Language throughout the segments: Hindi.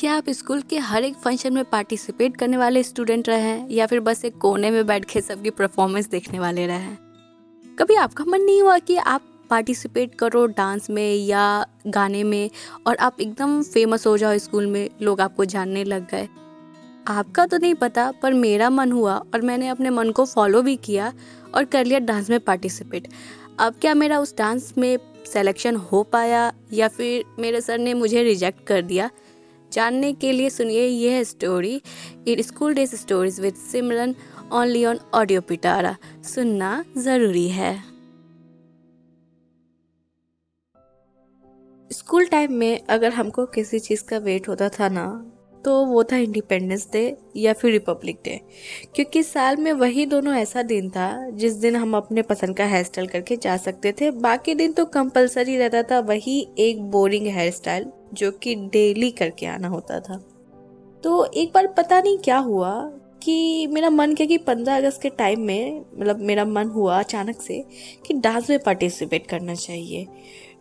क्या आप स्कूल के हर एक फ़ंक्शन में पार्टिसिपेट करने वाले स्टूडेंट रहे हैं, या फिर बस एक कोने में बैठ के सबकी परफॉर्मेंस देखने वाले रहे हैं? कभी आपका मन नहीं हुआ कि आप पार्टिसिपेट करो डांस में या गाने में, और आप एकदम फ़ेमस हो जाओ स्कूल में, लोग आपको जानने लग गए? आपका तो नहीं पता, पर मेरा मन हुआ, और मैंने अपने मन को फॉलो भी किया और कर लिया डांस में पार्टिसिपेट अब क्या मेरा उस डांस में सेलेक्शन हो पाया, या फिर मेरे सर ने मुझे रिजेक्ट कर दिया? जानने के लिए सुनिए यह story in school days stories with Simran only on audio Pitara सुनना ज़रूरी है। स्कूल टाइम में अगर हमको किसी चीज़ का वेट होता था ना तो वो था इंडिपेंडेंस डे या फिर रिपब्लिक डे क्योंकि साल में वही दोनों ऐसा दिन था जिस दिन हम अपने पसंद का हेयर स्टाइल करके जा सकते थे। बाकी दिन तो कंपलसरी रहता था, वही एक बोरिंग हेयर स्टाइल जो कि डेली करके आना होता था। तो एक बार पता नहीं क्या हुआ कि मेरा मन किया कि पंद्रह अगस्त के टाइम में मतलब मेरा मन हुआ अचानक से कि डांस में पार्टिसिपेट करना चाहिए।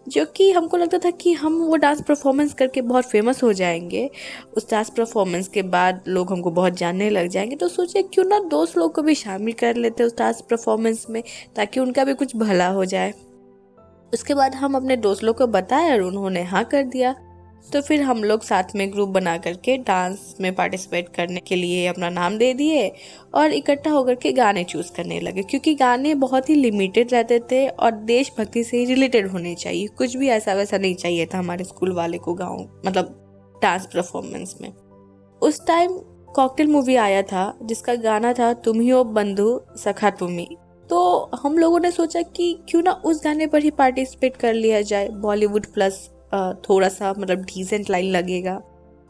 जो कि हमको लगता था कि हम वो डांस परफॉर्मेंस करके बहुत फ़ेमस हो जाएँगे। उस डांस परफॉर्मेंस के बाद लोग हमको बहुत जानने लग जाएँगे। तो सोचे क्यों ना दोस्त लोग को भी शामिल कर लेते उस डांस परफॉर्मेंस में, ताकि उनका भी कुछ भला हो जाए। उसके बाद हम अपने दोस्त लोग को बताया और उन्होंने हाँ कर दिया। तो फिर हम लोग साथ में ग्रुप बना करके डांस में पार्टिसिपेट करने के लिए अपना नाम दे दिए और इकट्ठा होकर के गाने चूज़ करने लगे। क्योंकि गाने बहुत ही लिमिटेड रहते थे और देशभक्ति से ही रिलेटेड होने चाहिए। कुछ भी ऐसा वैसा नहीं चाहिए था हमारे स्कूल वाले को गाँव मतलब डांस परफॉर्मेंस में। उस टाइम कॉकटेल मूवी आया था जिसका गाना था तुम ही हो बंधु सखा तुम्ही तो हम लोगों ने सोचा कि क्यों ना उस गाने पर ही पार्टिसिपेट कर लिया जाए। बॉलीवुड प्लस थोड़ा सा मतलब डिसेंट लाइन लगेगा।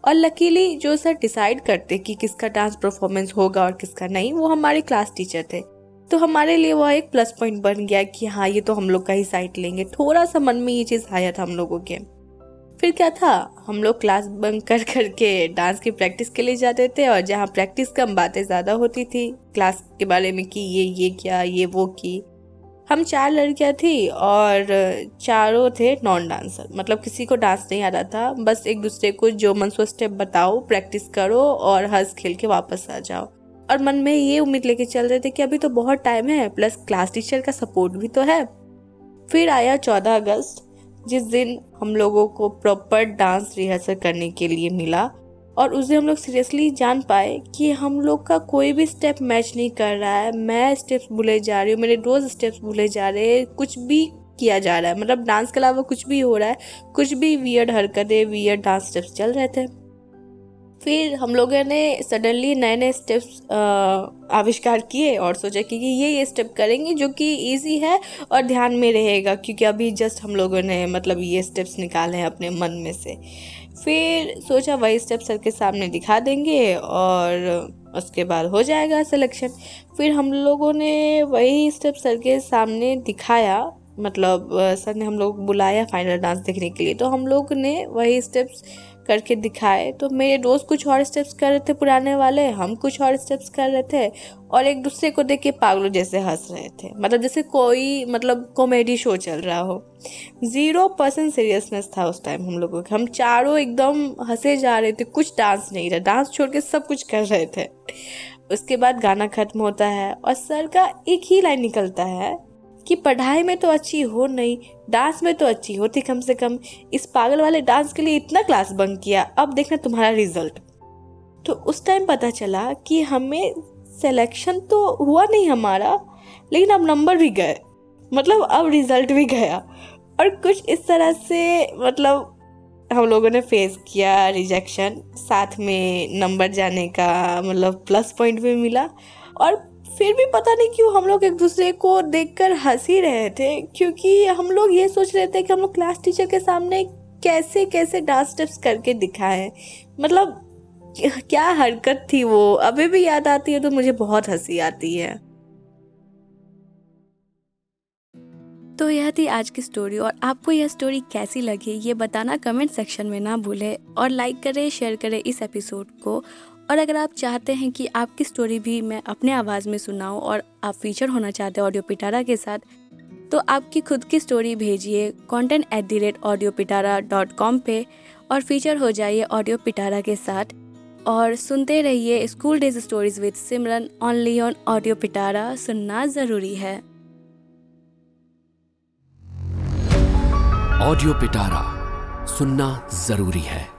और लकीली जो सर डिसाइड करते कि किसका डांस परफॉर्मेंस होगा और किसका नहीं, वो हमारे क्लास टीचर थे। तो हमारे लिए वो एक प्लस पॉइंट बन गया कि हाँ ये तो हम लोग का ही साइड लेंगे। थोड़ा सा मन में ये चीज़ आया था हम लोगों के। फिर क्या था? हम लोग क्लास बंक कर करके डांस की प्रैक्टिस के लिए जाते थे और जहाँ प्रैक्टिस कम बातें ज़्यादा होती थी क्लास के बारे में कि ये ये क्या, ये, वो की। हम चार लड़कियाँ थी और चारों थे नॉन डांसर मतलब किसी को डांस नहीं आ रहा था. बस एक दूसरे को जो मन सो स्टेप बताओ प्रैक्टिस करो और हंस खेल के वापस आ जाओ. और मन में ये उम्मीद लेके चल रहे थे कि अभी तो बहुत टाइम है प्लस क्लास टीचर का सपोर्ट भी तो है. फिर आया चौदह अगस्त, जिस दिन हम लोगों को प्रॉपर डांस रिहर्सल करने के लिए मिला. और उस दिन हम लोग सीरियसली जान पाए कि हम लोग का कोई भी स्टेप मैच नहीं कर रहा है। मैं स्टेप्स भूले जा रही हूँ, मेरे रोज स्टेप्स भूले जा रहे हैं। कुछ भी किया जा रहा है। मतलब डांस के अलावा कुछ भी हो रहा है। कुछ भी वियर्ड हरकतें वियर्ड डांस स्टेप्स चल रहे थे। फिर हम लोगों ने सडनली नए नए स्टेप्स आविष्कार किए और सोचा कि ये ये स्टेप करेंगे जो कि इजी है और ध्यान में रहेगा। क्योंकि अभी जस्ट हम लोगों ने मतलब ये स्टेप्स निकाले हैं अपने मन में से। फिर सोचा वही स्टेप सर के सामने दिखा देंगे और उसके बाद हो जाएगा सिलेक्शन फिर हम लोगों ने वही स्टेप सर के सामने दिखाया मतलब सर ने हम लोग बुलाया फाइनल डांस देखने के लिए। तो हम लोग ने वही स्टेप्स करके दिखाए। तो मेरे दोस्त कुछ और स्टेप्स कर रहे थे पुराने वाले, हम कुछ और स्टेप्स कर रहे थे और एक दूसरे को देख के पागलों जैसे हंस रहे थे। मतलब जैसे कोई मतलब कॉमेडी शो चल रहा हो। ज़ीरो परसेंट सीरियसनेस था उस टाइम हम लोगों के। हम चारों एकदम हंसे जा रहे थे, कुछ डांस नहीं रहा डांस छोड़ के सब कुछ कर रहे थे। उसके बाद गाना ख़त्म होता है और सर का एक ही लाइन निकलता है कि पढ़ाई में तो अच्छी हो नहीं, डांस में तो अच्छी होती कम से कम इस पागल वाले डांस के लिए इतना क्लास बंक किया। अब देखना तुम्हारा रिज़ल्ट। तो उस टाइम पता चला कि हमें सिलेक्शन तो हुआ नहीं हमारा, लेकिन अब नंबर भी गए। मतलब अब रिज़ल्ट भी गया। और कुछ इस तरह से मतलब हम लोगों ने फेस किया रिजेक्शन साथ में नंबर जाने का मतलब प्लस पॉइंट भी मिला। और फिर भी पता नहीं क्यों हम लोग एक दूसरे को देखकर हंस रहे थे, क्योंकि हम लोग ये सोच रहे थे कि हम लोग क्लास टीचर के सामने कैसे कैसे डांस स्टेप्स करके दिखाएँ। मतलब क्या हरकत थी वो? अभी भी याद आती है तो मुझे बहुत हँसी आती है। तो यह थी आज की स्टोरी और आपको यह स्टोरी कैसी लगी, ये बताना कमेंट सेक्शन में ना भूलें और लाइक करें शेयर करें इस एपिसोड को। और अगर आप चाहते हैं कि आपकी स्टोरी भी मैं अपने आवाज़ में सुनाऊँ और आप फीचर होना चाहते हैं ऑडियो पिटारा के साथ तो आपकी खुद की स्टोरी भेजिए content at the rate audio Pitara dot com पर और फीचर हो जाइए ऑडियो पिटारा के साथ। और सुनते रहिए school days stories with Simran only on audio Pitara सुनना ज़रूरी है। ऑडियो पिटारा सुनना ज़रूरी है।